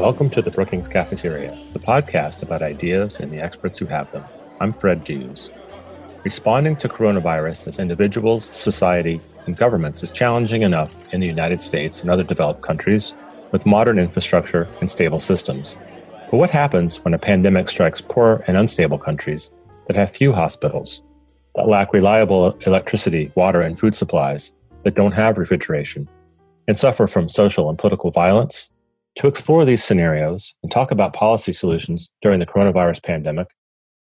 Welcome to the Brookings Cafeteria, the podcast about ideas and the experts who have them. I'm Fred Dews. Responding to coronavirus as individuals, society, and governments is challenging enough in the United States and other developed countries with modern infrastructure and stable systems. But what happens when a pandemic strikes poor and unstable countries that have few hospitals, that lack reliable electricity, water, and food supplies, that don't have refrigeration, and suffer from social and political violence? To explore these scenarios and talk about policy solutions during the coronavirus pandemic,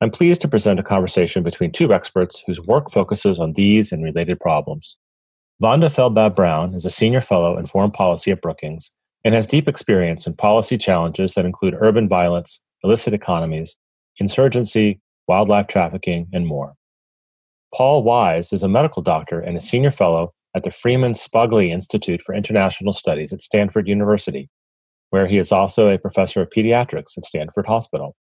I'm pleased to present a conversation between two experts whose work focuses on these and related problems. Vanda Felbab-Brown is a senior fellow in foreign policy at Brookings and has deep experience in policy challenges that include urban violence, illicit economies, insurgency, wildlife trafficking, and more. Paul Wise is a medical doctor and a senior fellow at the Freeman Spogli Institute for International Studies at Stanford University, where he is also a professor of pediatrics at Stanford Hospital.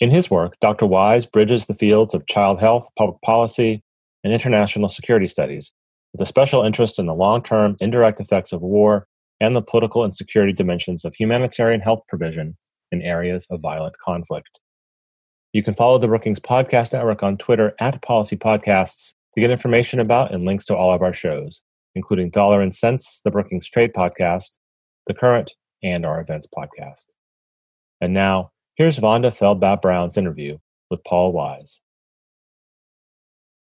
In his work, Dr. Wise bridges the fields of child health, public policy, and international security studies, with a special interest in the long term indirect effects of war and the political and security dimensions of humanitarian health provision in areas of violent conflict. You can follow the Brookings Podcast Network on Twitter at Policy Podcasts to get information about and links to all of our shows, including Dollar and Sense, the Brookings Trade Podcast, The Current, and our Events Podcast. And now, here's Vanda Felbab-Brown's interview with Paul Wise.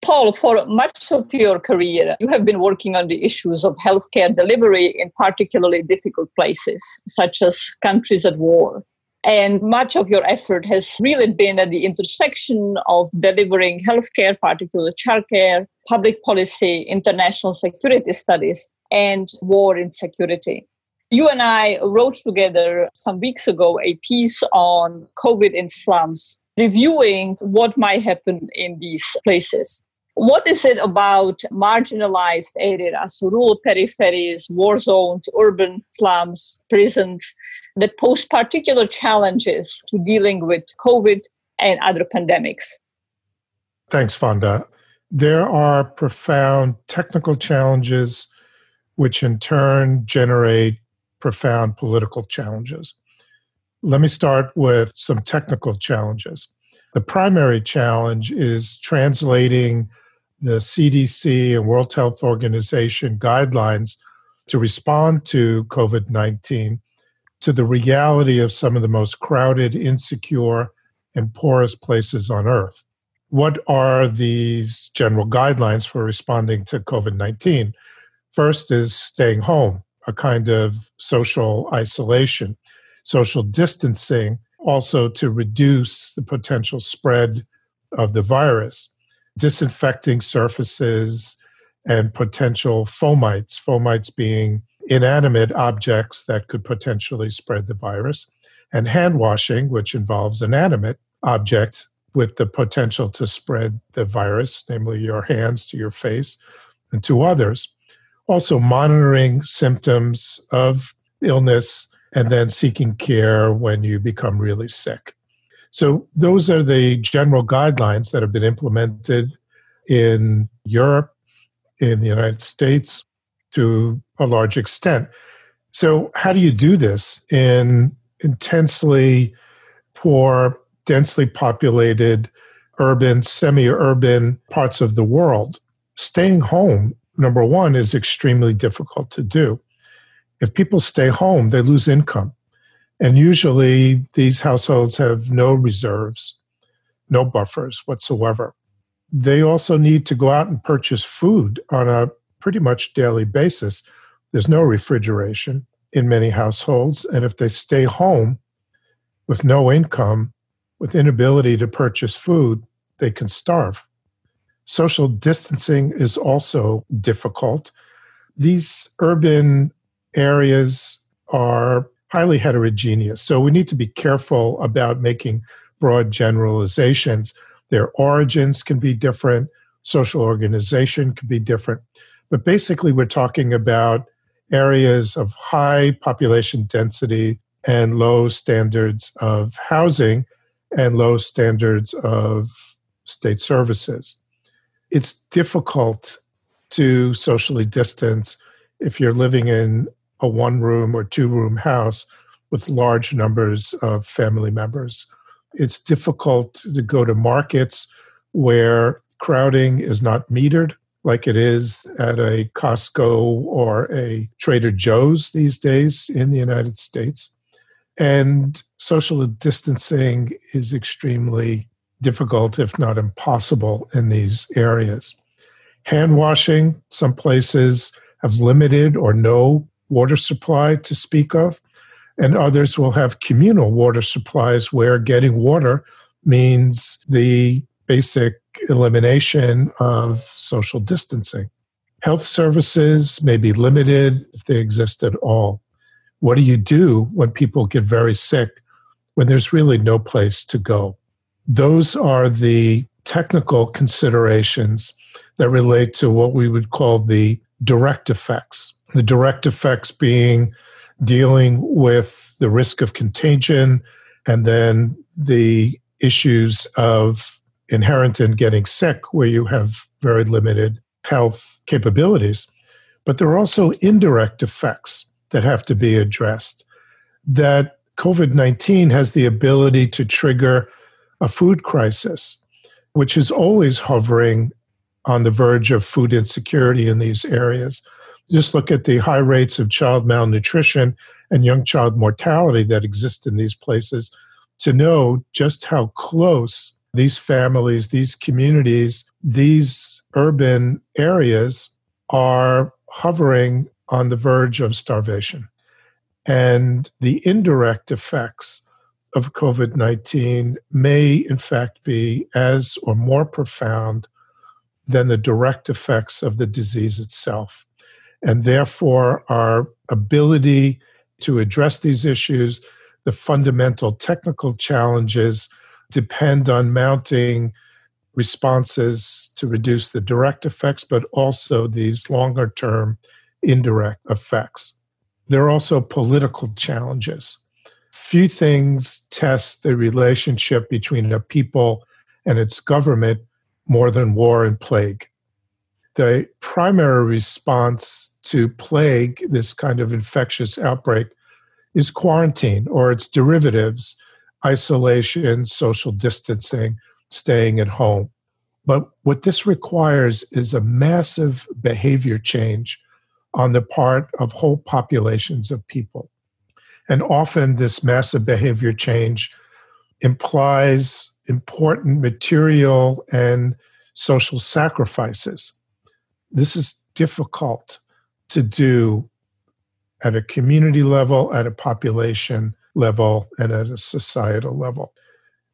Paul, for much of your career, you have been working on the issues of healthcare delivery in particularly difficult places, such as countries at war. And much of your effort has really been at the intersection of delivering healthcare, particularly childcare, public policy, international security studies, and war insecurity. You and I wrote together some weeks ago a piece on COVID in slums, reviewing what might happen in these places. What is it about marginalized areas, rural peripheries, war zones, urban slums, prisons that pose particular challenges to dealing with COVID and other pandemics? Thanks, Vanda. There are profound technical challenges, which in turn generate profound political challenges. Let me start with some technical challenges. The primary challenge is translating the CDC and World Health Organization guidelines to respond to COVID 19 to the reality of some of the most crowded, insecure, and poorest places on earth. What are these general guidelines for responding to COVID 19? First is staying home, a kind of social isolation, social distancing, also to reduce the potential spread of the virus. Disinfecting surfaces and potential fomites, fomites being inanimate objects that could potentially spread the virus, and hand washing, which involves inanimate objects with the potential to spread the virus, namely your hands to your face and to others. Also, monitoring symptoms of illness and then seeking care when you become really sick. So, those are the general guidelines that have been implemented in Europe, in the United States to a large extent. So, how do you do this in intensely poor, densely populated, urban, semi urban parts of the world? Staying home, number one, is extremely difficult to do. If people stay home, they lose income. And usually these households have no reserves, no buffers whatsoever. They also need to go out and purchase food on a pretty much daily basis. There's no refrigeration in many households. And if they stay home with no income, with inability to purchase food, they can starve. Social distancing is also difficult. These urban areas are highly heterogeneous. So we need to be careful about making broad generalizations. Their origins can be different, social organization can be different. But basically, we're talking about areas of high population density and low standards of housing and low standards of state services. It's difficult to socially distance if you're living in a one room or two room house with large numbers of family members. It's difficult to go to markets where crowding is not metered like it is at a Costco or a Trader Joe's these days in the United States. And social distancing is extremely difficult, if not impossible, in these areas. Hand washing, some places have limited or no water supply to speak of, and others will have communal water supplies where getting water means the basic elimination of social distancing. Health services may be limited if they exist at all. What do you do when people get very sick when there's really no place to go? Those are the technical considerations that relate to what we would call the direct effects. The direct effects being dealing with the risk of contagion and then the issues of inherent in getting sick, where you have very limited health capabilities. But there are also indirect effects that have to be addressed. That COVID 19 has the ability to trigger a food crisis, which is always hovering on the verge of food insecurity in these areas. Just look at the high rates of child malnutrition and young child mortality that exist in these places to know just how close these families, these communities, these urban areas are hovering on the verge of starvation. And the indirect effects of COVID 19 may, in fact, be as or more profound than the direct effects of the disease itself. And therefore, our ability to address these issues, the fundamental technical challenges, depend on mounting responses to reduce the direct effects, but also these longer term indirect effects. There are also political challenges. Few things test the relationship between a people and its government more than war and plague. The primary response to plague, this kind of infectious outbreak, is quarantine or its derivatives, isolation, social distancing, staying at home. But what this requires is a massive behavior change on the part of whole populations of people. And often this massive behavior change implies important material and social sacrifices. This is difficult to do at a community level, at a population level, and at a societal level.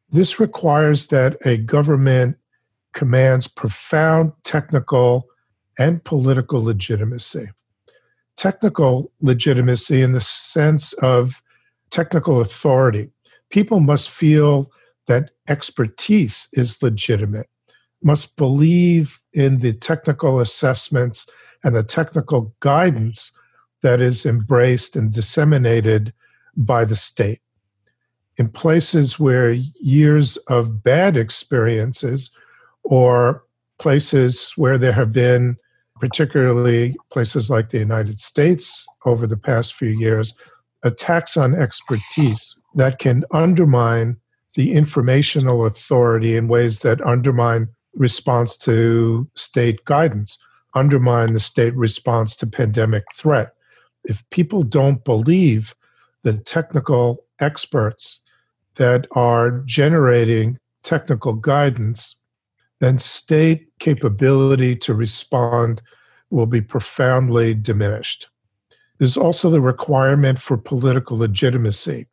This requires that a government commands profound technical and political legitimacy technical legitimacy in the sense of technical authority. People must feel that expertise is legitimate, must believe in the technical assessments and the technical guidance that is embraced and disseminated by the state. In places where years of bad experiences or places where there have been particularly places like the United States over the past few years, attacks on expertise that can undermine the informational authority in ways that undermine response to state guidance, undermine the state response to pandemic threat. If people don't believe the technical experts that are generating technical guidance, then state capability to respond will be profoundly diminished. There's also the requirement for political legitimacy.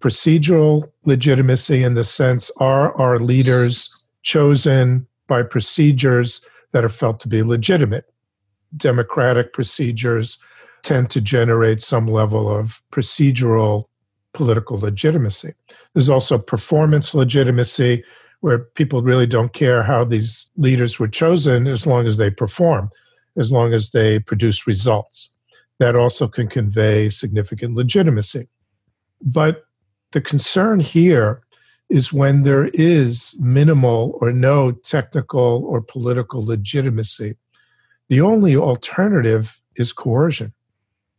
Procedural legitimacy, in the sense, are our leaders chosen by procedures that are felt to be legitimate? Democratic procedures tend to generate some level of procedural political legitimacy. There's also performance legitimacy, where people really don't care how these leaders were chosen as long as they perform, as long as they produce results. That also can convey significant legitimacy. But the concern here is when there is minimal or no technical or political legitimacy, the only alternative is coercion.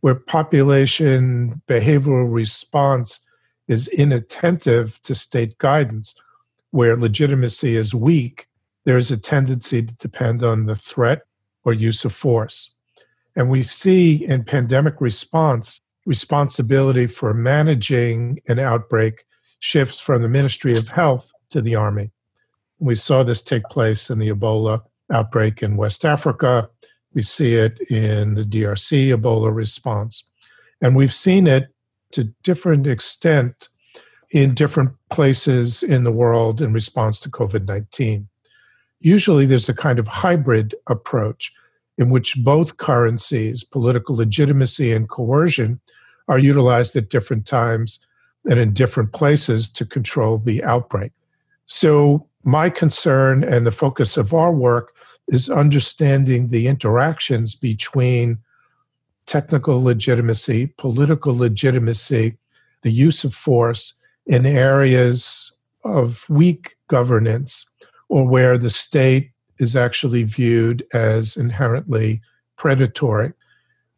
where population behavioral response is inattentive to state guidance, where legitimacy is weak, there is a tendency to depend on the threat or use of force. And we see in pandemic response, responsibility for managing an outbreak shifts from the Ministry of Health to the Army. We saw this take place in the Ebola outbreak in West Africa. We see it in the DRC Ebola response. And we've seen it to different extent in different places in the world in response to COVID 19. Usually there's a kind of hybrid approach in which both currencies, political legitimacy and coercion, are utilized at different times and in different places to control the outbreak. So, my concern and the focus of our work is understanding the interactions between technical legitimacy, political legitimacy, the use of force in areas of weak governance or where the state is actually viewed as inherently predatory,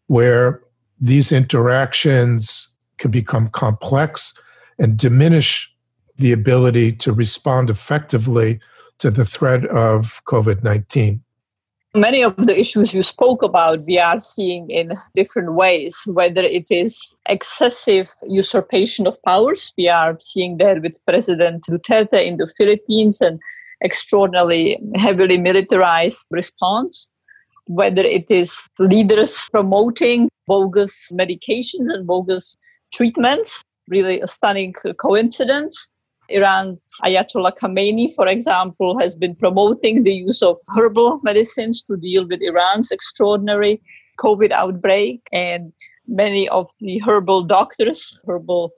where these interactions can become complex and diminish the ability to respond effectively to the threat of COVID 19. Many of the issues you spoke about, we are seeing in different ways, whether it is excessive usurpation of powers. We are seeing there with President Duterte in the Philippines and extraordinarily heavily militarized response, whether it is leaders promoting bogus medications and bogus treatments, really a stunning coincidence. Iran's Ayatollah Khamenei, for example, has been promoting the use of herbal medicines to deal with Iran's extraordinary COVID outbreak. And many of the herbal doctors, herbal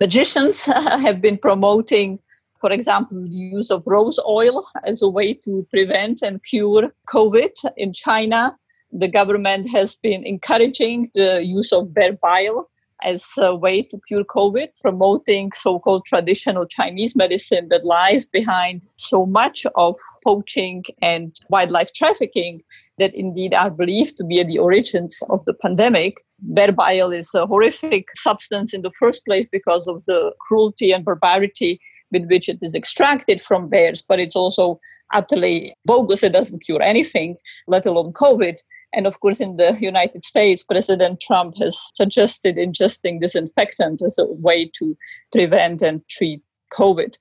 magicians, have been promoting, for example, the use of rose oil as a way to prevent and cure COVID in China. The government has been encouraging the use of bear bile as a way to cure COVID, promoting so called traditional Chinese medicine that lies behind so much of poaching and wildlife trafficking that indeed are believed to be at the origins of the pandemic. Bear bile is a horrific substance in the first place because of the cruelty and barbarity with which it is extracted from bears, but it's also utterly bogus. It doesn't cure anything, let alone COVID. And of course, in the United States, President Trump has suggested ingesting disinfectant as a way to prevent and treat COVID.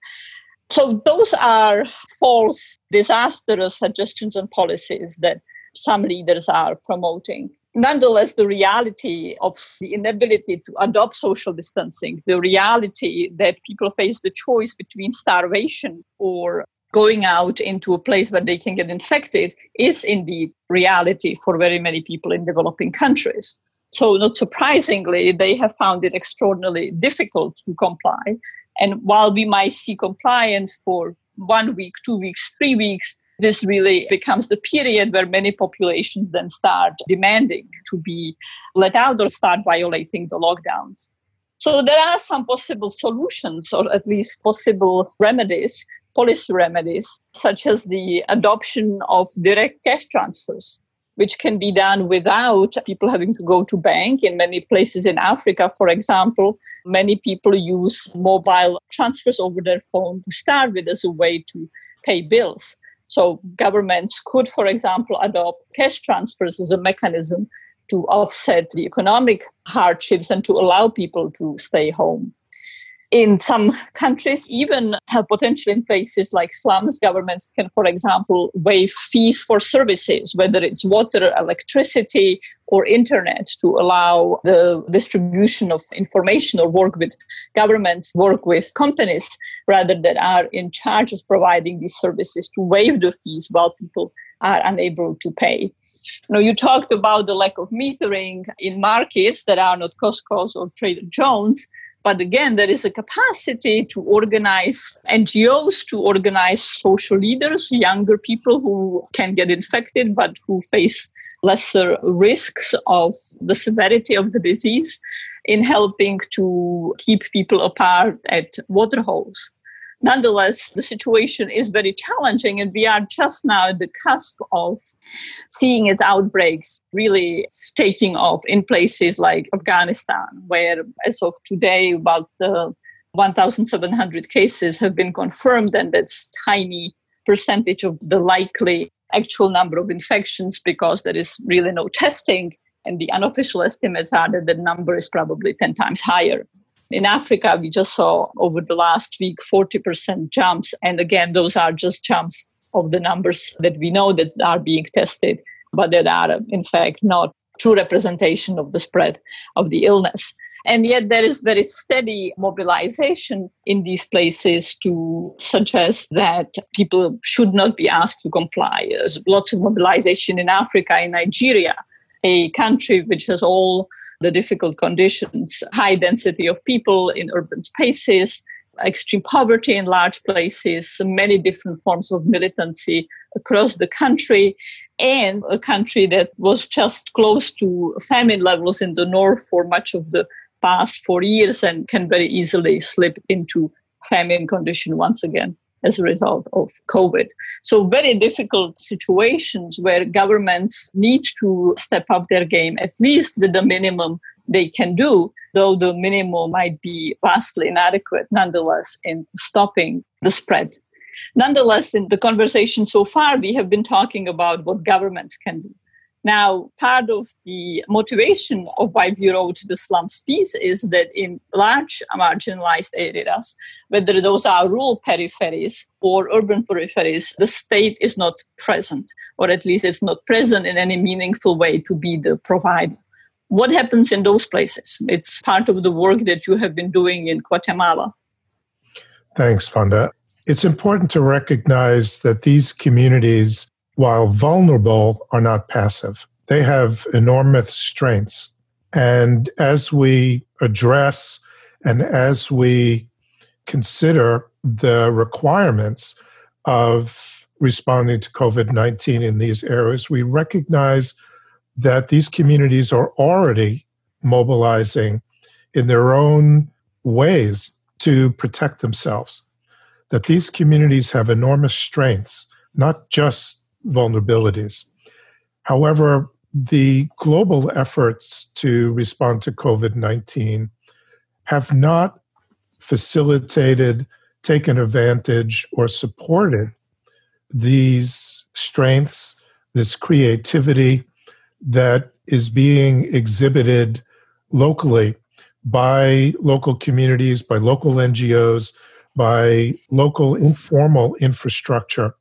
So, those are false, disastrous suggestions and policies that some leaders are promoting. Nonetheless, the reality of the inability to adopt social distancing, the reality that people face the choice between starvation or going out into a place where they can get infected is indeed reality for very many people in developing countries. So, not surprisingly, they have found it extraordinarily difficult to comply. And while we might see compliance for one week, two weeks, three weeks, this really becomes the period where many populations then start demanding to be let out or start violating the lockdowns. So there are some possible solutions, or at least possible remedies, policy remedies, such as the adoption of direct cash transfers, which can be done without people having to go to bank. In many places in Africa, for example, many people use mobile transfers over their phone to start with as a way to pay bills. So governments could, for example, adopt cash transfers as a mechanism to offset the economic hardships and to allow people to stay home. In some countries, even potentially in places like slums, governments can, for example, waive fees for services, whether it's water, electricity, or internet, to allow the distribution of information or work with governments, work with companies, rather that are in charge of providing these services to waive the fees while people are unable to pay. Know, you talked about the lack of metering in markets that are not Costco's or Trader Joe's. But again, there is a capacity to organize NGOs, to organize social leaders, younger people who can get infected but who face lesser risks of the severity of the disease in helping to keep people apart at water holes. Nonetheless, the situation is very challenging, and we are just now at the cusp of seeing its outbreaks really taking off in places like Afghanistan, where, as of today, about uh, 1,700 cases have been confirmed, and that's tiny percentage of the likely actual number of infections because there is really no testing. And the unofficial estimates are that the number is probably 10 times higher. In Africa, we just saw over the last week 40% jumps. And again, those are just jumps of the numbers that we know that are being tested, but that are, in fact, not true representation of the spread of the illness. And yet, there is very steady mobilization in these places to suggest that people should not be asked to comply. There's lots of mobilization in Africa, in Nigeria, a country which has all the difficult conditions, high density of people in urban spaces, extreme poverty in large places, many different forms of militancy across the country, and a country that was just close to famine levels in the north for much of the past four years and can very easily slip into famine condition once again as a result of COVID. So, very difficult situations where governments need to step up their game, at least with the minimum they can do, though the minimum might be vastly inadequate nonetheless in stopping the spread. Nonetheless, in the conversation so far, we have been talking about what governments can do. Now, part of the motivation of why we wrote the slums piece is that in large marginalized areas, whether those are rural peripheries or urban peripheries, the state is not present, or at least it's not present in any meaningful way to be the provider. What happens in those places? It's part of the work that you have been doing in Guatemala. Thanks, Vanda. It's important to recognize that these communities while vulnerable, are not passive. They have enormous strengths. And as we address and as we consider the requirements of responding to COVID 19 in these areas, we recognize that these communities are already mobilizing in their own ways to protect themselves. That these communities have enormous strengths, not just vulnerabilities. However, the global efforts to respond to COVID 19 have not facilitated, taken advantage, or supported these strengths, this creativity that is being exhibited locally by local communities, by local NGOs, by local informal infrastructure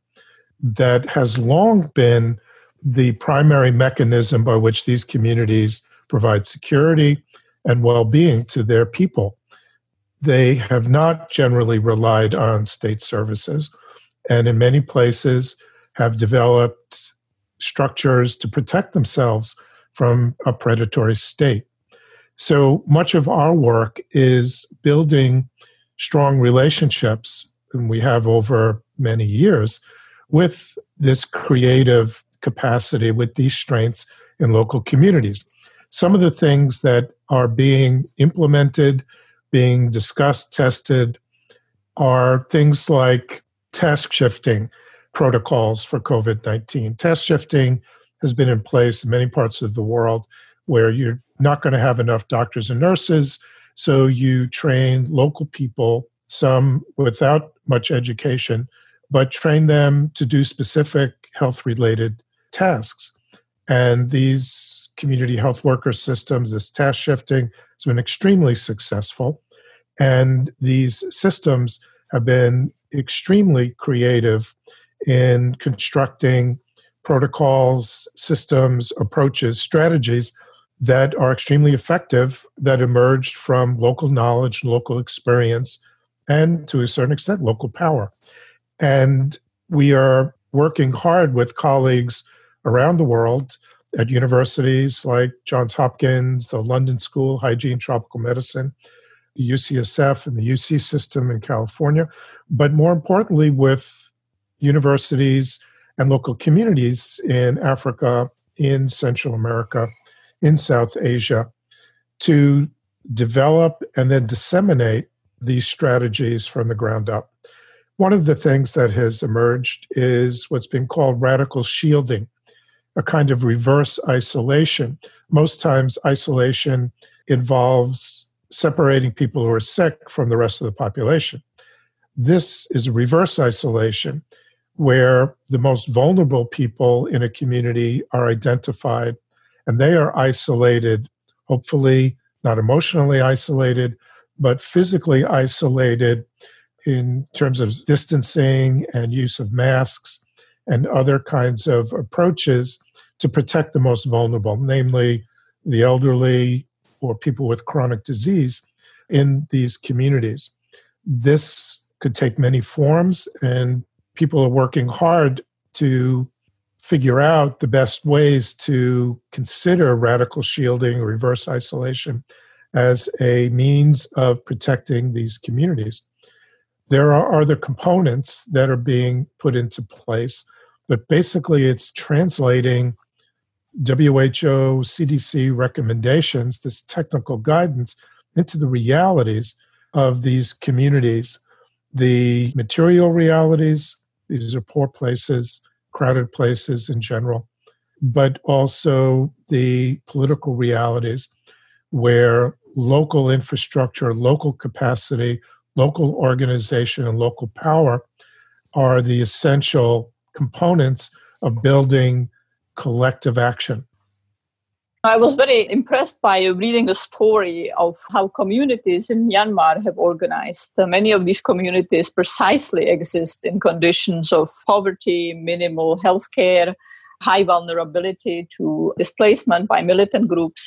that has long been the primary mechanism by which these communities provide security and well being to their people. They have not generally relied on state services, and in many places have developed structures to protect themselves from a predatory state. So much of our work is building strong relationships, and we have over many years with this creative capacity, with these strengths in local communities. Some of the things that are being implemented, being discussed, tested, are things like task shifting protocols for COVID 19. Task shifting has been in place in many parts of the world where you're not going to have enough doctors and nurses. So you train local people, some without much education, but train them to do specific health related tasks. And these community health worker systems, this task shifting, has been extremely successful. And these systems have been extremely creative in constructing protocols, systems, approaches, strategies that are extremely effective that emerged from local knowledge, local experience, and to a certain extent, local power. And we are working hard with colleagues around the world at universities like Johns Hopkins, the London School, of Hygiene Tropical Medicine, the UCSF, and the UC system in California, but more importantly, with universities and local communities in Africa, in Central America, in South Asia, to develop and then disseminate these strategies from the ground up. One of the things that has emerged is what's been called radical shielding, a kind of reverse isolation. Most times, isolation involves separating people who are sick from the rest of the population. This is a reverse isolation where the most vulnerable people in a community are identified and they are isolated, hopefully not emotionally isolated, but physically isolated in terms of distancing and use of masks and other kinds of approaches to protect the most vulnerable, namely the elderly or people with chronic disease in these communities. This could take many forms, and people are working hard to figure out the best ways to consider radical shielding, reverse isolation as a means of protecting these communities. There are other components that are being put into place, but basically it's translating WHO, CDC recommendations, this technical guidance, into the realities of these communities. The material realities, these are poor places, crowded places in general, but also the political realities where local infrastructure, local capacity, local organization, and local power are the essential components of building collective action. I was very impressed by reading a story of how communities in Myanmar have organized. Many of these communities precisely exist in conditions of poverty, minimal health care, high vulnerability to displacement by militant groups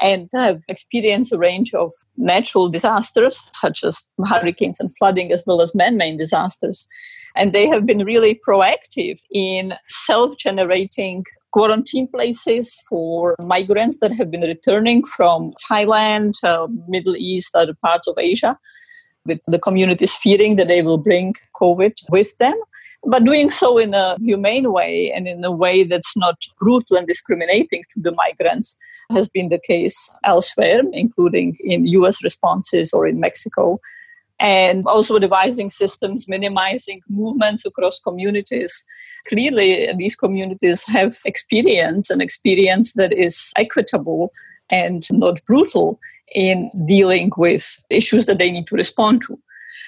and have experienced a range of natural disasters, such as hurricanes and flooding, as well as man made disasters. And they have been really proactive in self generating quarantine places for migrants that have been returning from Thailand, uh, Middle East, other parts of Asia with the communities fearing that they will bring COVID with them, but doing so in a humane way and in a way that's not brutal and discriminating to the migrants has been the case elsewhere, including in US responses or in Mexico. And also devising systems minimizing movements across communities. Clearly, these communities have experience, an experience that is equitable and not brutal in dealing with issues that they need to respond to.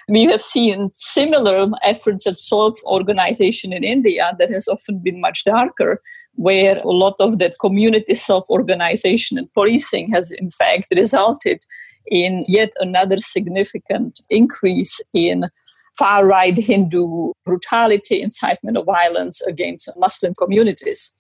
We have seen similar efforts at self organization in India that has often been much darker, where a lot of that community self organization and policing has, in fact, resulted in yet another significant increase in far right Hindu brutality, incitement of violence against Muslim communities.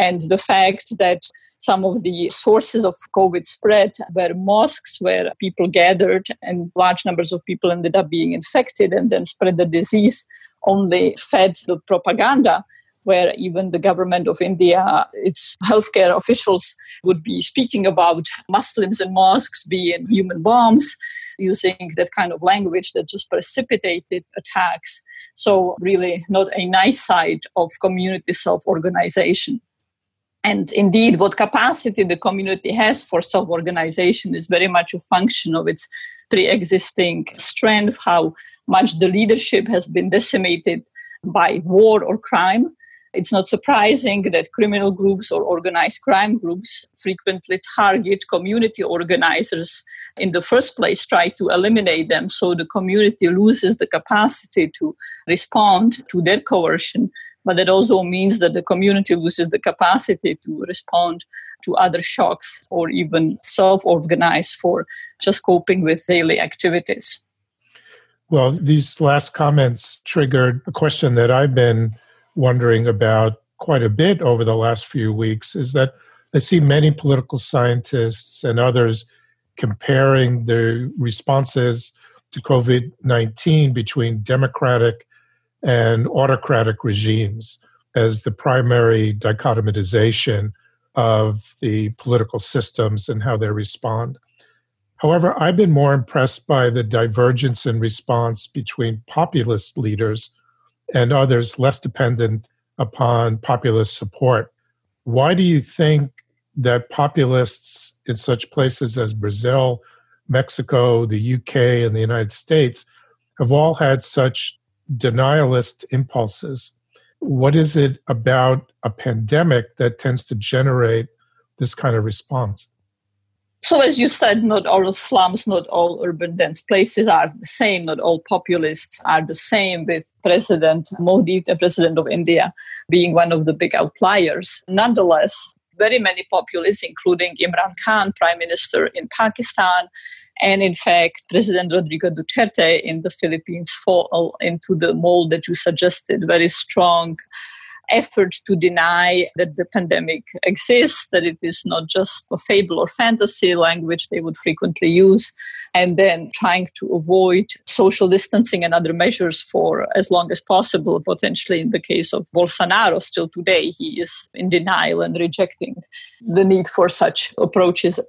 And the fact that some of the sources of COVID spread were mosques where people gathered and large numbers of people ended up being infected and then spread the disease only fed the propaganda where even the government of India, its healthcare officials would be speaking about Muslims and mosques being human bombs, using that kind of language that just precipitated attacks. So, really, not a nice side of community self organization. And indeed, what capacity the community has for self organization is very much a function of its pre existing strength, how much the leadership has been decimated by war or crime. It's not surprising that criminal groups or organized crime groups frequently target community organizers in the first place, try to eliminate them so the community loses the capacity to respond to their coercion but that also means that the community loses the capacity to respond to other shocks or even self organize for just coping with daily activities. Well, these last comments triggered a question that I've been wondering about quite a bit over the last few weeks is that I see many political scientists and others comparing the responses to COVID 19 between democratic and autocratic regimes as the primary dichotomization of the political systems and how they respond. However, I've been more impressed by the divergence in response between populist leaders and others less dependent upon populist support. Why do you think that populists in such places as Brazil, Mexico, the UK, and the United States have all had such denialist impulses. What is it about a pandemic that tends to generate this kind of response? So, as you said, not all slums, not all urban dense places are the same, not all populists are the same, with President Modi, the president of India, being one of the big outliers. Nonetheless, very many populists, including Imran Khan, prime minister in Pakistan, and in fact, President Rodrigo Duterte in the Philippines fall into the mold that you suggested, very strong effort to deny that the pandemic exists, that it is not just a fable or fantasy language they would frequently use, and then trying to avoid social distancing and other measures for as long as possible. Potentially, in the case of Bolsonaro, still today, he is in denial and rejecting the need for such approaches.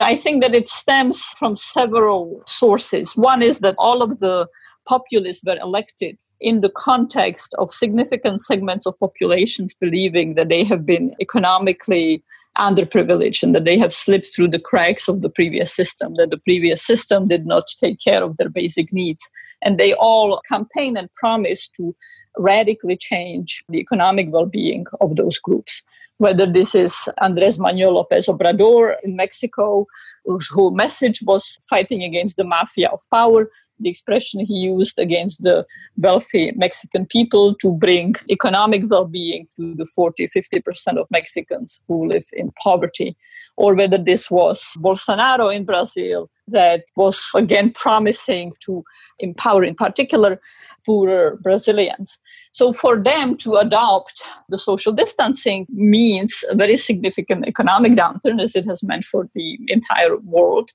I think that it stems from several sources. One is that all of the populists were elected in the context of significant segments of populations believing that they have been economically underprivileged and that they have slipped through the cracks of the previous system, that the previous system did not take care of their basic needs. And they all campaign and promise to radically change the economic well being of those groups. Whether this is Andres Manuel Lopez Obrador in Mexico, whose whole message was fighting against the mafia of power, the expression he used against the wealthy Mexican people to bring economic well being to the 40 50% of Mexicans who live in poverty, or whether this was Bolsonaro in Brazil that was again promising to empower, in particular, poorer Brazilians. So, for them to adopt the social distancing means a very significant economic downturn, as it has meant for the entire world.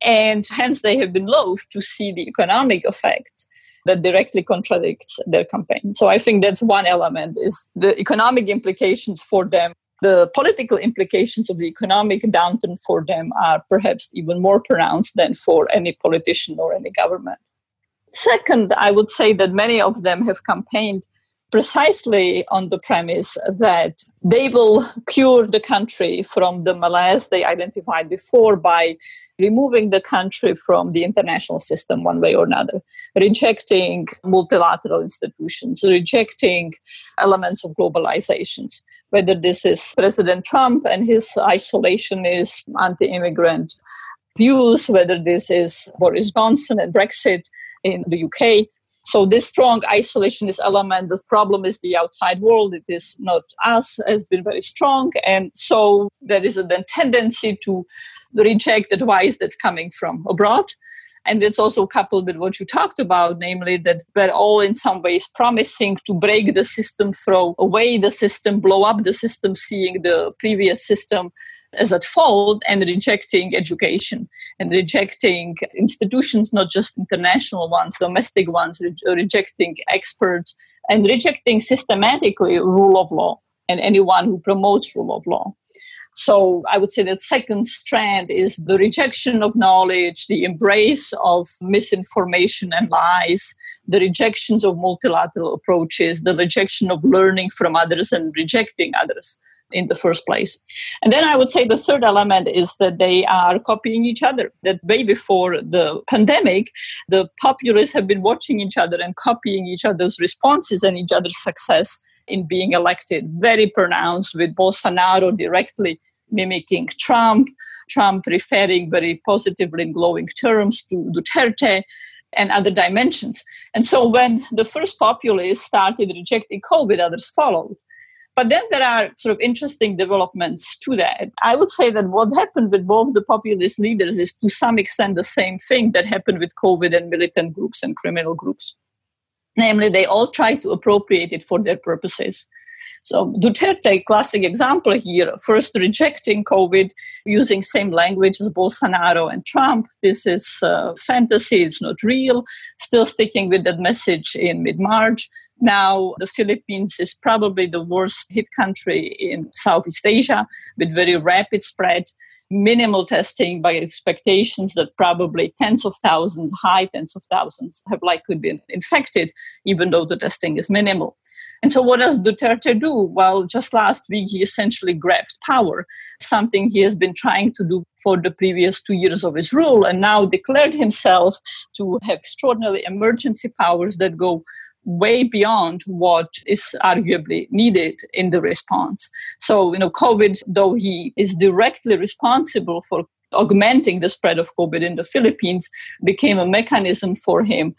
And hence, they have been loath to see the economic effect that directly contradicts their campaign. So I think that's one element is the economic implications for them the political implications of the economic downturn for them are perhaps even more pronounced than for any politician or any government. Second, I would say that many of them have campaigned precisely on the premise that they will cure the country from the malaise they identified before by removing the country from the international system one way or another, rejecting multilateral institutions, rejecting elements of globalizations, whether this is President Trump and his isolationist anti immigrant views, whether this is Boris Johnson and Brexit in the UK. So this strong isolationist element, the problem is the outside world. It is not us, has been very strong. And so there is a then tendency to reject advice that's coming from abroad. And it's also coupled with what you talked about, namely that we're all in some ways promising to break the system, throw away the system, blow up the system, seeing the previous system as at fault and rejecting education and rejecting institutions, not just international ones, domestic ones, re- rejecting experts and rejecting systematically rule of law and anyone who promotes rule of law. So I would say that second strand is the rejection of knowledge, the embrace of misinformation and lies, the rejections of multilateral approaches, the rejection of learning from others and rejecting others in the first place. And then I would say the third element is that they are copying each other. That way before the pandemic, the populists have been watching each other and copying each other's responses and each other's success in being elected. Very pronounced with Bolsonaro directly mimicking Trump, Trump referring very positively in glowing terms to Duterte and other dimensions. And so when the first populists started rejecting COVID, others followed. But then there are sort of interesting developments to that. I would say that what happened with both the populist leaders is to some extent the same thing that happened with COVID and militant groups and criminal groups. Namely, they all tried to appropriate it for their purposes. So Duterte, classic example here, first rejecting COVID using same language as Bolsonaro and Trump. This is uh, fantasy, it's not real. Still sticking with that message in mid-March. Now, the Philippines is probably the worst hit country in Southeast Asia with very rapid spread, minimal testing by expectations that probably tens of thousands, high tens of thousands, have likely been infected, even though the testing is minimal. And so, what does Duterte do? Well, just last week, he essentially grabbed power, something he has been trying to do for the previous two years of his rule, and now declared himself to have extraordinary emergency powers that go way beyond what is arguably needed in the response. So, you know, COVID, though he is directly responsible for augmenting the spread of COVID in the Philippines, became a mechanism for him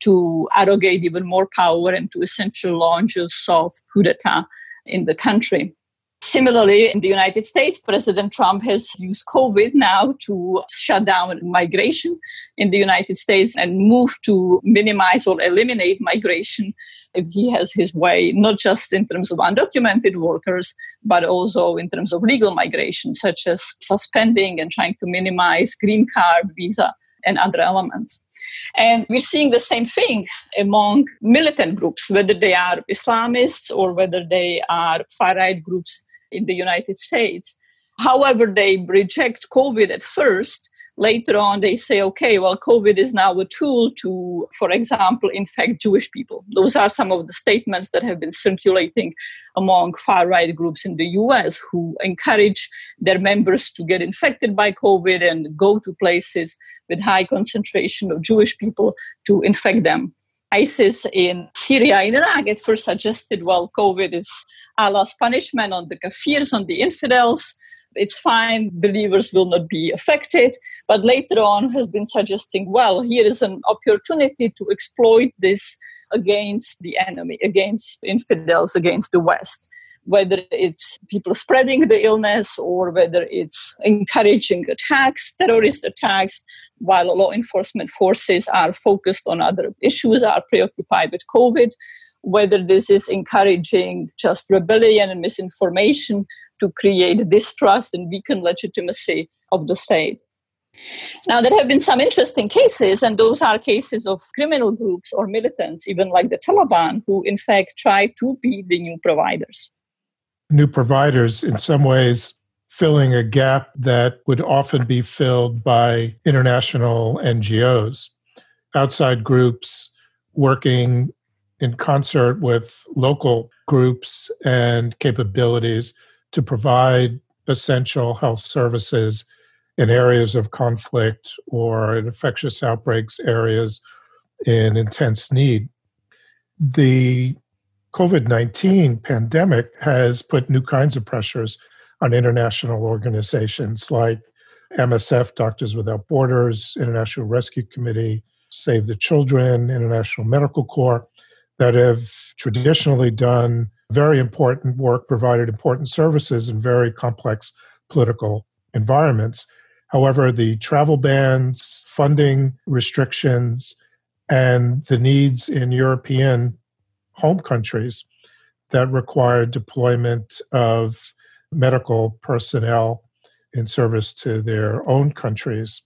to arrogate even more power and to essentially launch a soft coup d'etat in the country. Similarly, in the United States, President Trump has used COVID now to shut down migration in the United States and move to minimize or eliminate migration if he has his way, not just in terms of undocumented workers, but also in terms of legal migration, such as suspending and trying to minimize green card, visa, and other elements. And we're seeing the same thing among militant groups, whether they are Islamists or whether they are far right groups in the United States. However, they reject COVID at first. Later on, they say, okay, well, COVID is now a tool to, for example, infect Jewish people. Those are some of the statements that have been circulating among far right groups in the US who encourage their members to get infected by COVID and go to places with high concentration of Jewish people to infect them. ISIS in Syria and Iraq at first suggested, well, COVID is Allah's punishment on the kafirs, on the infidels. It's fine, believers will not be affected. But later on has been suggesting, well, here is an opportunity to exploit this against the enemy, against infidels, against the West whether it's people spreading the illness or whether it's encouraging attacks, terrorist attacks, while law enforcement forces are focused on other issues, are preoccupied with COVID, whether this is encouraging just rebellion and misinformation to create distrust and weaken legitimacy of the state. Now, there have been some interesting cases, and those are cases of criminal groups or militants, even like the Taliban, who in fact try to be the new providers new providers in some ways filling a gap that would often be filled by international NGOs, outside groups working in concert with local groups and capabilities to provide essential health services in areas of conflict or in infectious outbreaks areas in intense need. The COVID 19 pandemic has put new kinds of pressures on international organizations like MSF, Doctors Without Borders, International Rescue Committee, Save the Children, International Medical Corps, that have traditionally done very important work, provided important services in very complex political environments. However, the travel bans, funding restrictions, and the needs in European home countries that require deployment of medical personnel in service to their own countries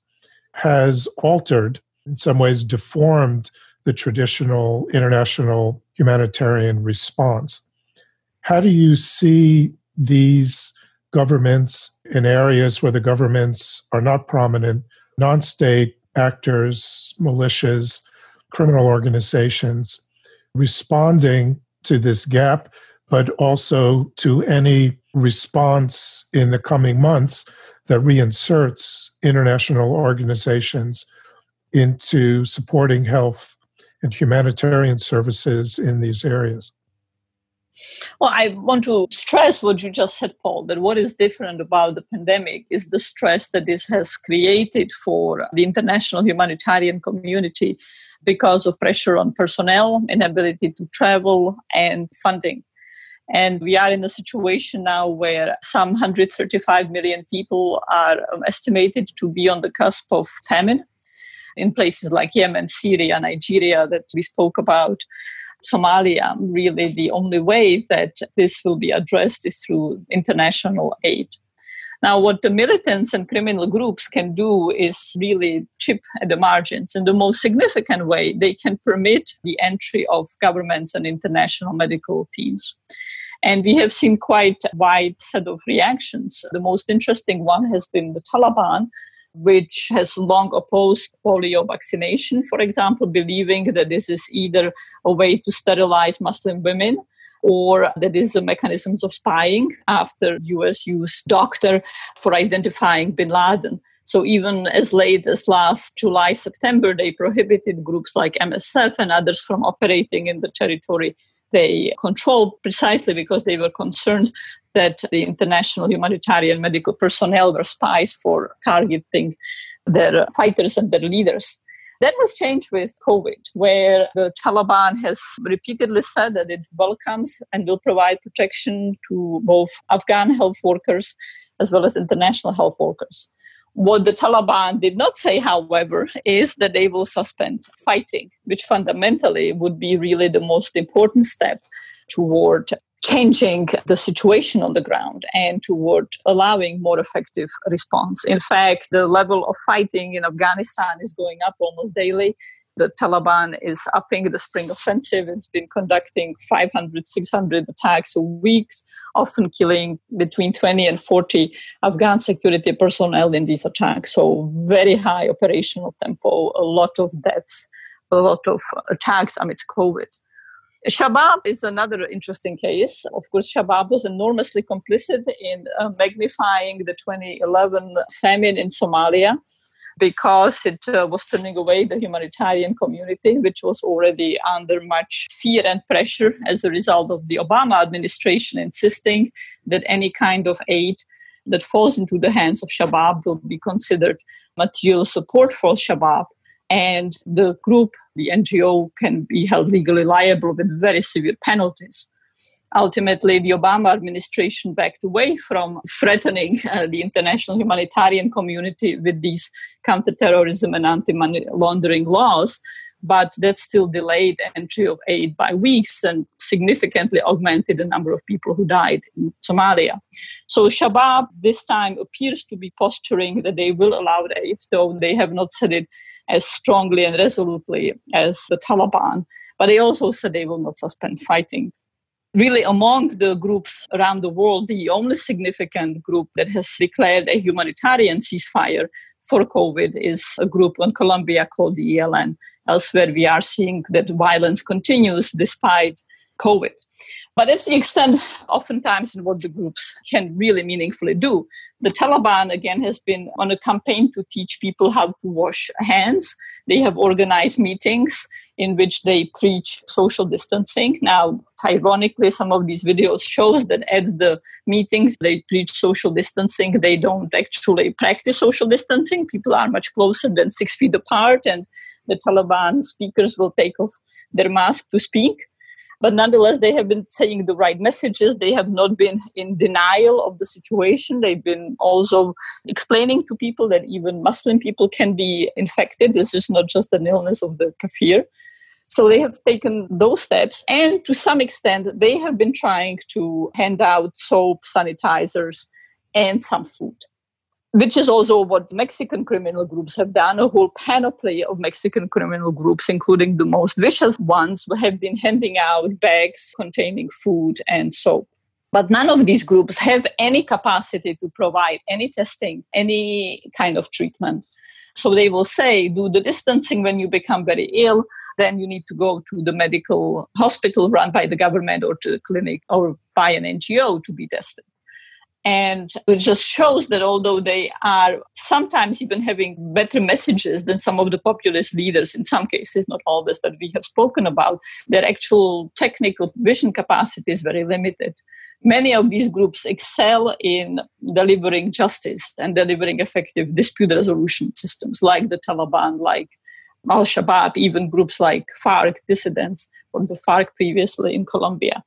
has altered, in some ways, deformed the traditional international humanitarian response. How do you see these governments in areas where the governments are not prominent, non state actors, militias, criminal organizations? responding to this gap, but also to any response in the coming months that reinserts international organizations into supporting health and humanitarian services in these areas. Well, I want to stress what you just said, Paul, that what is different about the pandemic is the stress that this has created for the international humanitarian community because of pressure on personnel, inability to travel, and funding. And we are in a situation now where some 135 million people are estimated to be on the cusp of famine in places like Yemen, Syria, Nigeria, that we spoke about. Somalia, really the only way that this will be addressed is through international aid. Now, what the militants and criminal groups can do is really chip at the margins. In the most significant way, they can permit the entry of governments and international medical teams. And we have seen quite a wide set of reactions. The most interesting one has been the Taliban, which has long opposed polio vaccination, for example, believing that this is either a way to sterilize Muslim women or there is mechanisms of spying after US used doctor for identifying bin Laden. So even as late as last July, September, they prohibited groups like MSF and others from operating in the territory they controlled precisely because they were concerned that the international humanitarian medical personnel were spies for targeting their fighters and their leaders. That has changed with COVID, where the Taliban has repeatedly said that it welcomes and will provide protection to both Afghan health workers as well as international health workers. What the Taliban did not say, however, is that they will suspend fighting, which fundamentally would be really the most important step toward changing the situation on the ground and toward allowing more effective response. In fact, the level of fighting in Afghanistan is going up almost daily the Taliban is upping the spring offensive. It's been conducting 500, 600 attacks a week, often killing between 20 and 40 Afghan security personnel in these attacks. So, very high operational tempo, a lot of deaths, a lot of attacks amidst COVID. Shabab is another interesting case. Of course, Shabab was enormously complicit in uh, magnifying the 2011 famine in Somalia because it uh, was turning away the humanitarian community, which was already under much fear and pressure as a result of the Obama administration insisting that any kind of aid that falls into the hands of Shabab will be considered material support for Shabab. And the group, the NGO, can be held legally liable with very severe penalties ultimately the Obama administration backed away from threatening uh, the international humanitarian community with these counterterrorism and anti-money laundering laws. But that still delayed entry of aid by weeks and significantly augmented the number of people who died in Somalia. So Shabab this time appears to be posturing that they will allow aid, though they have not said it as strongly and resolutely as the Taliban. But they also said they will not suspend fighting really among the groups around the world, the only significant group that has declared a humanitarian ceasefire for COVID is a group in Colombia called the ELN. Elsewhere, we are seeing that violence continues despite COVID. But it's the extent, oftentimes, in what the groups can really meaningfully do. The Taliban, again, has been on a campaign to teach people how to wash hands. They have organized meetings in which they preach social distancing. Now, ironically, some of these videos shows that at the meetings they preach social distancing. They don't actually practice social distancing. People are much closer than six feet apart, and the Taliban speakers will take off their mask to speak. But nonetheless, they have been saying the right messages. They have not been in denial of the situation. They've been also explaining to people that even Muslim people can be infected. This is not just an illness of the kafir. So they have taken those steps. And to some extent, they have been trying to hand out soap, sanitizers, and some food which is also what Mexican criminal groups have done. A whole panoply of Mexican criminal groups, including the most vicious ones, have been handing out bags containing food and soap. But none of these groups have any capacity to provide any testing, any kind of treatment. So they will say, do the distancing when you become very ill, then you need to go to the medical hospital run by the government or to the clinic or by an NGO to be tested. And it just shows that although they are sometimes even having better messages than some of the populist leaders, in some cases, not always that we have spoken about, their actual technical vision capacity is very limited. Many of these groups excel in delivering justice and delivering effective dispute resolution systems, like the Taliban, like Al Shabaab, even groups like FARC dissidents or the FARC previously in Colombia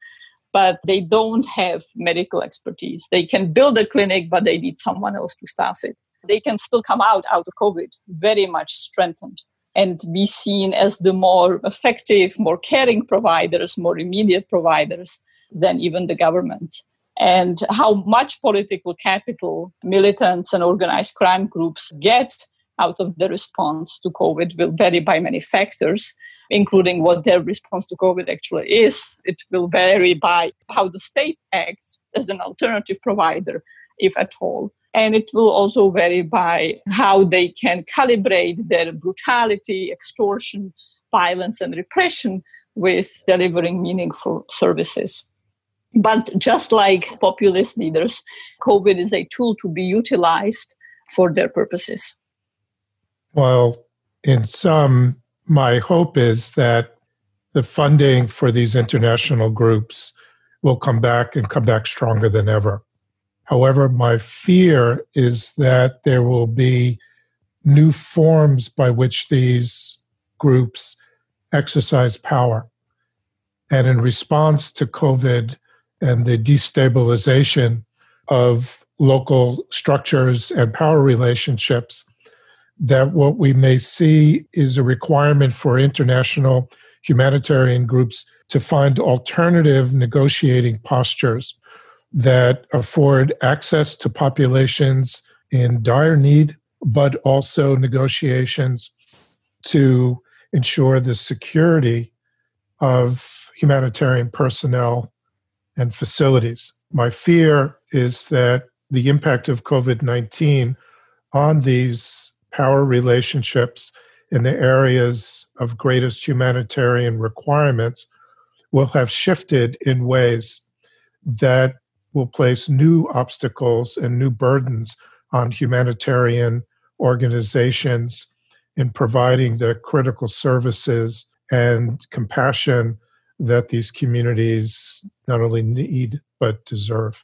but they don't have medical expertise. They can build a clinic, but they need someone else to staff it. They can still come out out of COVID very much strengthened and be seen as the more effective, more caring providers, more immediate providers than even the government. And how much political capital militants and organized crime groups get out of the response to COVID will vary by many factors, including what their response to COVID actually is. It will vary by how the state acts as an alternative provider, if at all. And it will also vary by how they can calibrate their brutality, extortion, violence, and repression with delivering meaningful services. But just like populist leaders, COVID is a tool to be utilized for their purposes. Well, in some, my hope is that the funding for these international groups will come back and come back stronger than ever. However, my fear is that there will be new forms by which these groups exercise power. And in response to COVID and the destabilization of local structures and power relationships, that what we may see is a requirement for international humanitarian groups to find alternative negotiating postures that afford access to populations in dire need, but also negotiations to ensure the security of humanitarian personnel and facilities. My fear is that the impact of COVID 19 on these power relationships in the areas of greatest humanitarian requirements will have shifted in ways that will place new obstacles and new burdens on humanitarian organizations in providing the critical services and compassion that these communities not only need but deserve.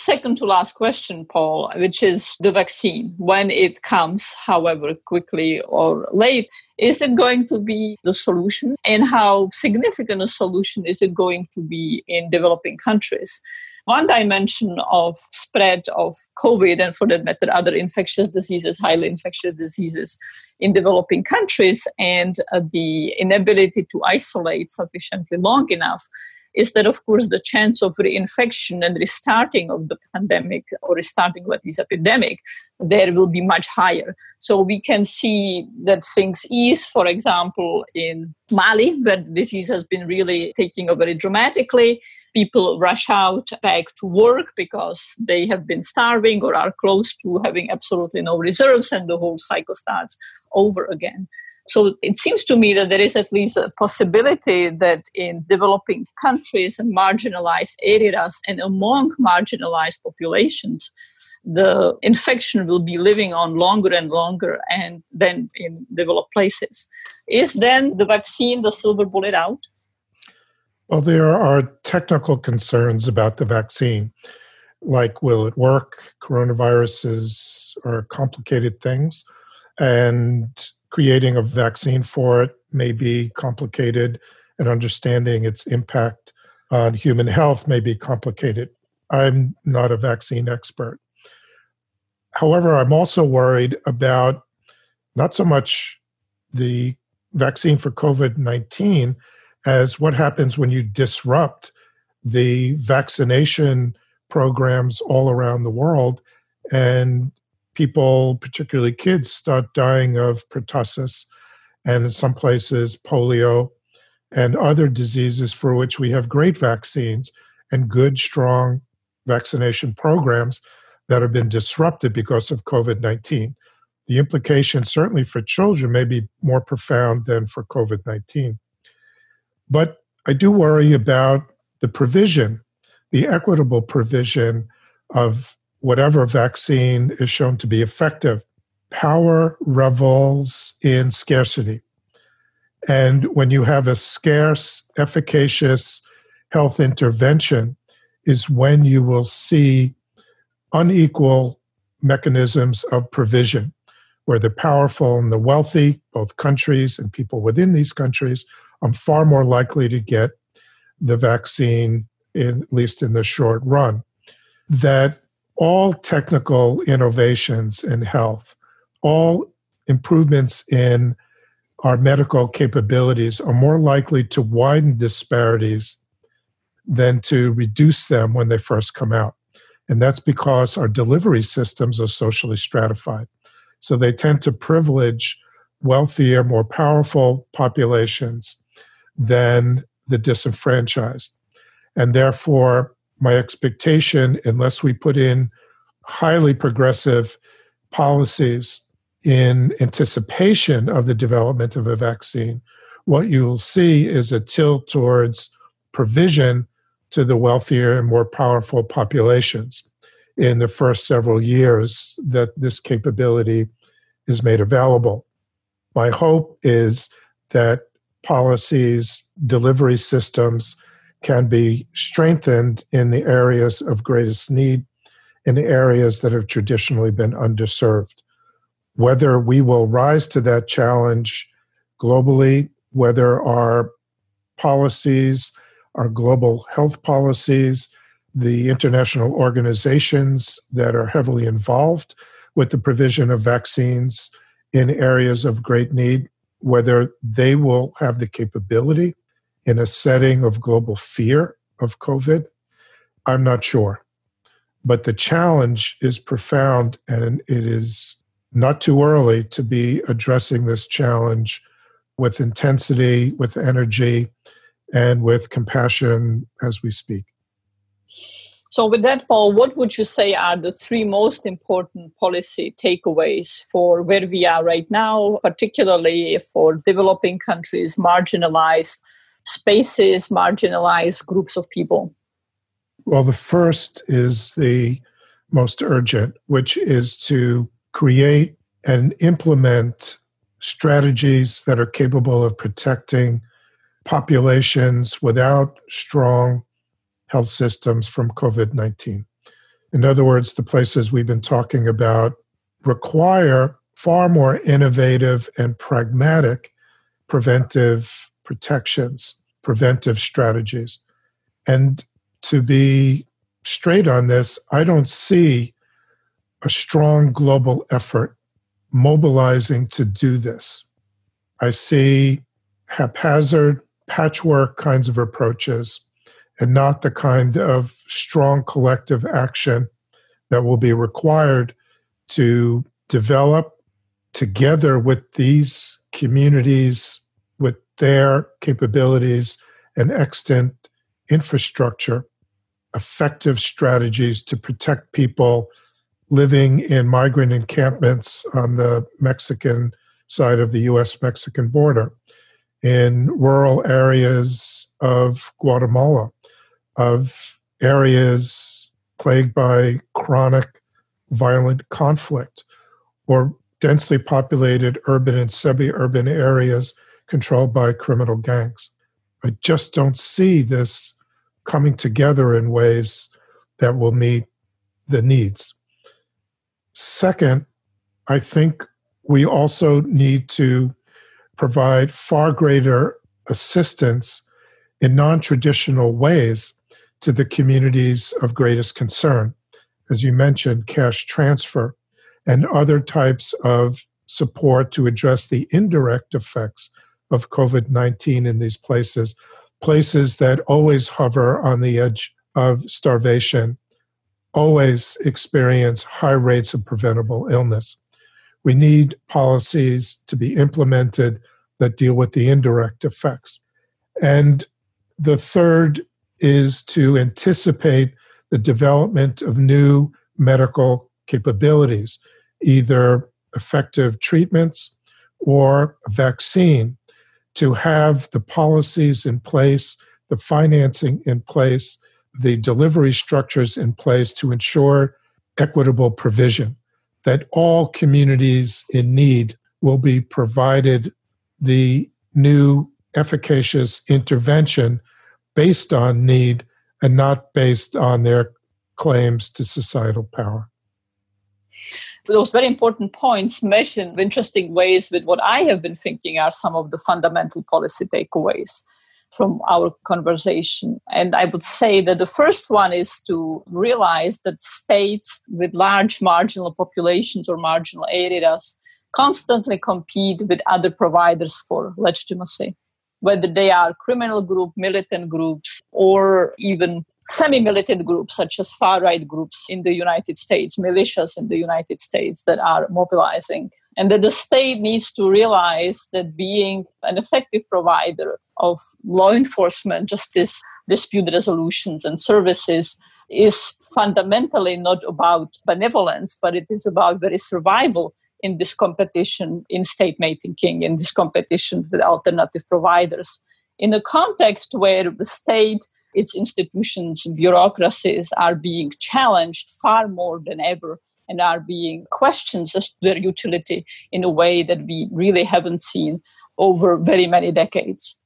Second to last question, Paul, which is the vaccine. When it comes, however quickly or late, is it going to be the solution? And how significant a solution is it going to be in developing countries? one dimension of spread of COVID and for that matter, other infectious diseases, highly infectious diseases in developing countries, and the inability to isolate sufficiently long enough is that, of course, the chance of reinfection and restarting of the pandemic or restarting what is epidemic, there will be much higher. So we can see that things ease, for example, in Mali, where disease has been really taking over dramatically. People rush out back to work because they have been starving or are close to having absolutely no reserves, and the whole cycle starts over again. So it seems to me that there is at least a possibility that in developing countries and marginalized areas and among marginalized populations, the infection will be living on longer and longer and then in developed places. Is then the vaccine the silver bullet out? Well, there are technical concerns about the vaccine, like will it work? Coronaviruses are complicated things. And creating a vaccine for it may be complicated, and understanding its impact on human health may be complicated. I'm not a vaccine expert. However, I'm also worried about not so much the vaccine for COVID 19 as what happens when you disrupt the vaccination programs all around the world and people, particularly kids, start dying of pertussis and in some places polio and other diseases for which we have great vaccines and good, strong vaccination programs that have been disrupted because of COVID 19. The implications, certainly for children, may be more profound than for COVID 19. But I do worry about the provision, the equitable provision of whatever vaccine is shown to be effective. Power revels in scarcity. And when you have a scarce, efficacious health intervention, is when you will see unequal mechanisms of provision, where the powerful and the wealthy, both countries and people within these countries, are far more likely to get the vaccine, in, at least in the short run. That all technical innovations in health, all improvements in our medical capabilities are more likely to widen disparities than to reduce them when they first come out. And that's because our delivery systems are socially stratified. So they tend to privilege wealthier, more powerful populations than the disenfranchised. And therefore, my expectation, unless we put in highly progressive policies in anticipation of the development of a vaccine, what you will see is a tilt towards provision to the wealthier and more powerful populations in the first several years that this capability is made available. My hope is that policies, delivery systems can be strengthened in the areas of greatest need, in the areas that have traditionally been underserved. Whether we will rise to that challenge globally, whether our policies, our global health policies, the international organizations that are heavily involved with the provision of vaccines in areas of great need, whether they will have the capability in a setting of global fear of COVID, I'm not sure. But the challenge is profound, and it is not too early to be addressing this challenge with intensity, with energy, and with compassion as we speak. So, with that, Paul, what would you say are the three most important policy takeaways for where we are right now, particularly for developing countries, marginalized spaces, marginalized groups of people? Well, the first is the most urgent, which is to create and implement strategies that are capable of protecting populations without strong health systems from COVID 19. In other words, the places we've been talking about require far more innovative and pragmatic preventive protections, preventive strategies. And to be straight on this, I don't see a strong global effort mobilizing to do this. I see haphazard, patchwork kinds of approaches and not the kind of strong collective action that will be required to develop together with these communities with their capabilities and extant infrastructure effective strategies to protect people living in migrant encampments on the Mexican side of the US Mexican border, in rural areas of Guatemala, of areas plagued by chronic violent conflict or densely populated urban and semi urban areas controlled by criminal gangs. I just don't see this coming together in ways that will meet the needs. Second, I think we also need to provide far greater assistance in non traditional ways to the communities of greatest concern. As you mentioned, cash transfer and other types of support to address the indirect effects of COVID 19 in these places, places that always hover on the edge of starvation, always experience high rates of preventable illness. We need policies to be implemented that deal with the indirect effects. And the third is to anticipate the development of new medical capabilities, either effective treatments or a vaccine, to have the policies in place, the financing in place, the delivery structures in place to ensure equitable provision, that all communities in need will be provided the new efficacious intervention based on need and not based on their claims to societal power. Those very important points mesh in interesting ways with what I have been thinking are some of the fundamental policy takeaways from our conversation. And I would say that the first one is to realize that states with large marginal populations or marginal areas constantly compete with other providers for legitimacy whether they are criminal group, militant groups, or even semi militant groups such as far right groups in the United States, militias in the United States that are mobilizing. And that the state needs to realize that being an effective provider of law enforcement, justice, dispute resolutions, and services is fundamentally not about benevolence, but it is about very survival in this competition in state making, king in this competition with alternative providers. In a context where the state its institutions, bureaucracies are being challenged far more than ever and are being questioned as to their utility in a way that we really haven't seen over very many decades.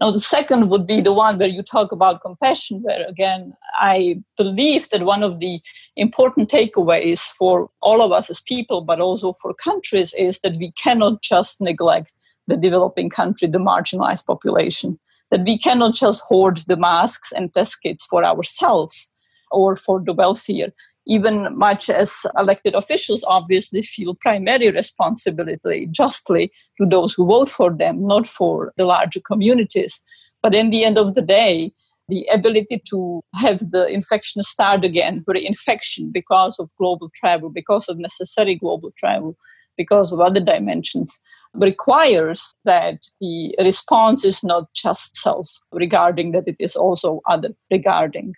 Now, the second would be the one where you talk about compassion, where again, I believe that one of the important takeaways for all of us as people, but also for countries, is that we cannot just neglect the developing country, the marginalized population, that we cannot just hoard the masks and test kits for ourselves or for the wealthier even much as elected officials obviously feel primary responsibility justly to those who vote for them, not for the larger communities. But in the end of the day, the ability to have the infection start again, reinfection because of global travel, because of necessary global travel, because of other dimensions, requires that the response is not just self regarding, that it is also other regarding.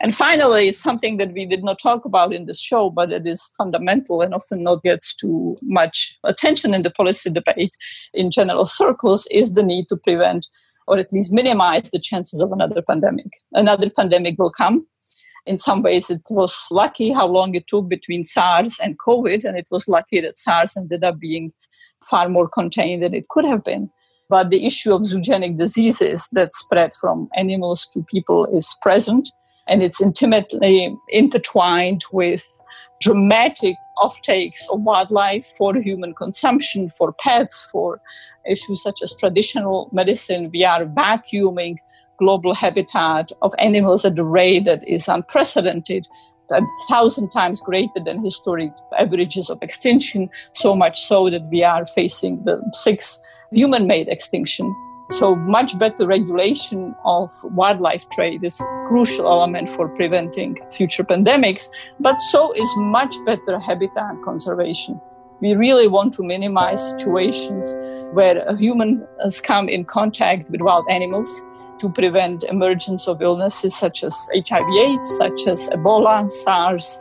And finally, something that we did not talk about in this show, but it is fundamental and often not gets too much attention in the policy debate in general circles, is the need to prevent or at least minimize the chances of another pandemic. Another pandemic will come. In some ways, it was lucky how long it took between SARS and COVID, and it was lucky that SARS ended up being far more contained than it could have been. But the issue of zoogenic diseases that spread from animals to people is present and it's intimately intertwined with dramatic offtakes of wildlife for human consumption, for pets, for issues such as traditional medicine. We are vacuuming global habitat of animals at a rate that is unprecedented, a thousand times greater than historic averages of extinction, so much so that we are facing the sixth human made extinction so, much better regulation of wildlife trade is a crucial element for preventing future pandemics, but so is much better habitat conservation. We really want to minimize situations where humans come in contact with wild animals to prevent emergence of illnesses such as HIV/AIDS, such as Ebola, SARS,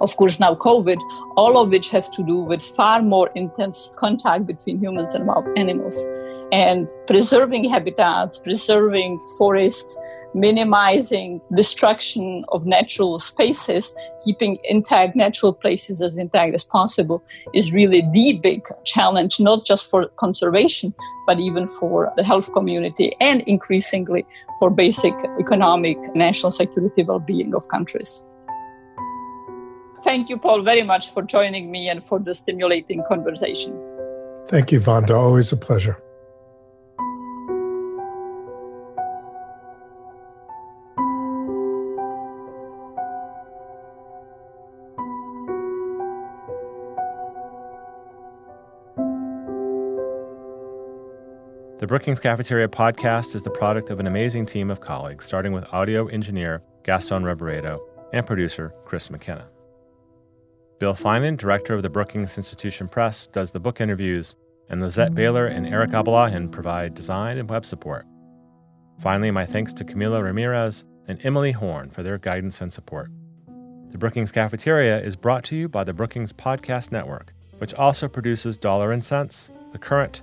of course, now COVID, all of which have to do with far more intense contact between humans and wild animals. And preserving habitats, preserving forests, minimizing destruction of natural spaces, keeping intact natural places as intact as possible is really the big challenge, not just for conservation, but even for the health community and increasingly for basic economic national security well being of countries. Thank you, Paul, very much for joining me and for the stimulating conversation. Thank you, Vanda. Always a pleasure. Brookings Cafeteria podcast is the product of an amazing team of colleagues, starting with audio engineer Gaston Reboredo and producer Chris McKenna. Bill Finan, director of the Brookings Institution Press, does the book interviews, and Lizette Baylor and Eric Abalahin provide design and web support. Finally, my thanks to Camilo Ramirez and Emily Horn for their guidance and support. The Brookings Cafeteria is brought to you by the Brookings Podcast Network, which also produces Dollar and Sense, The Current,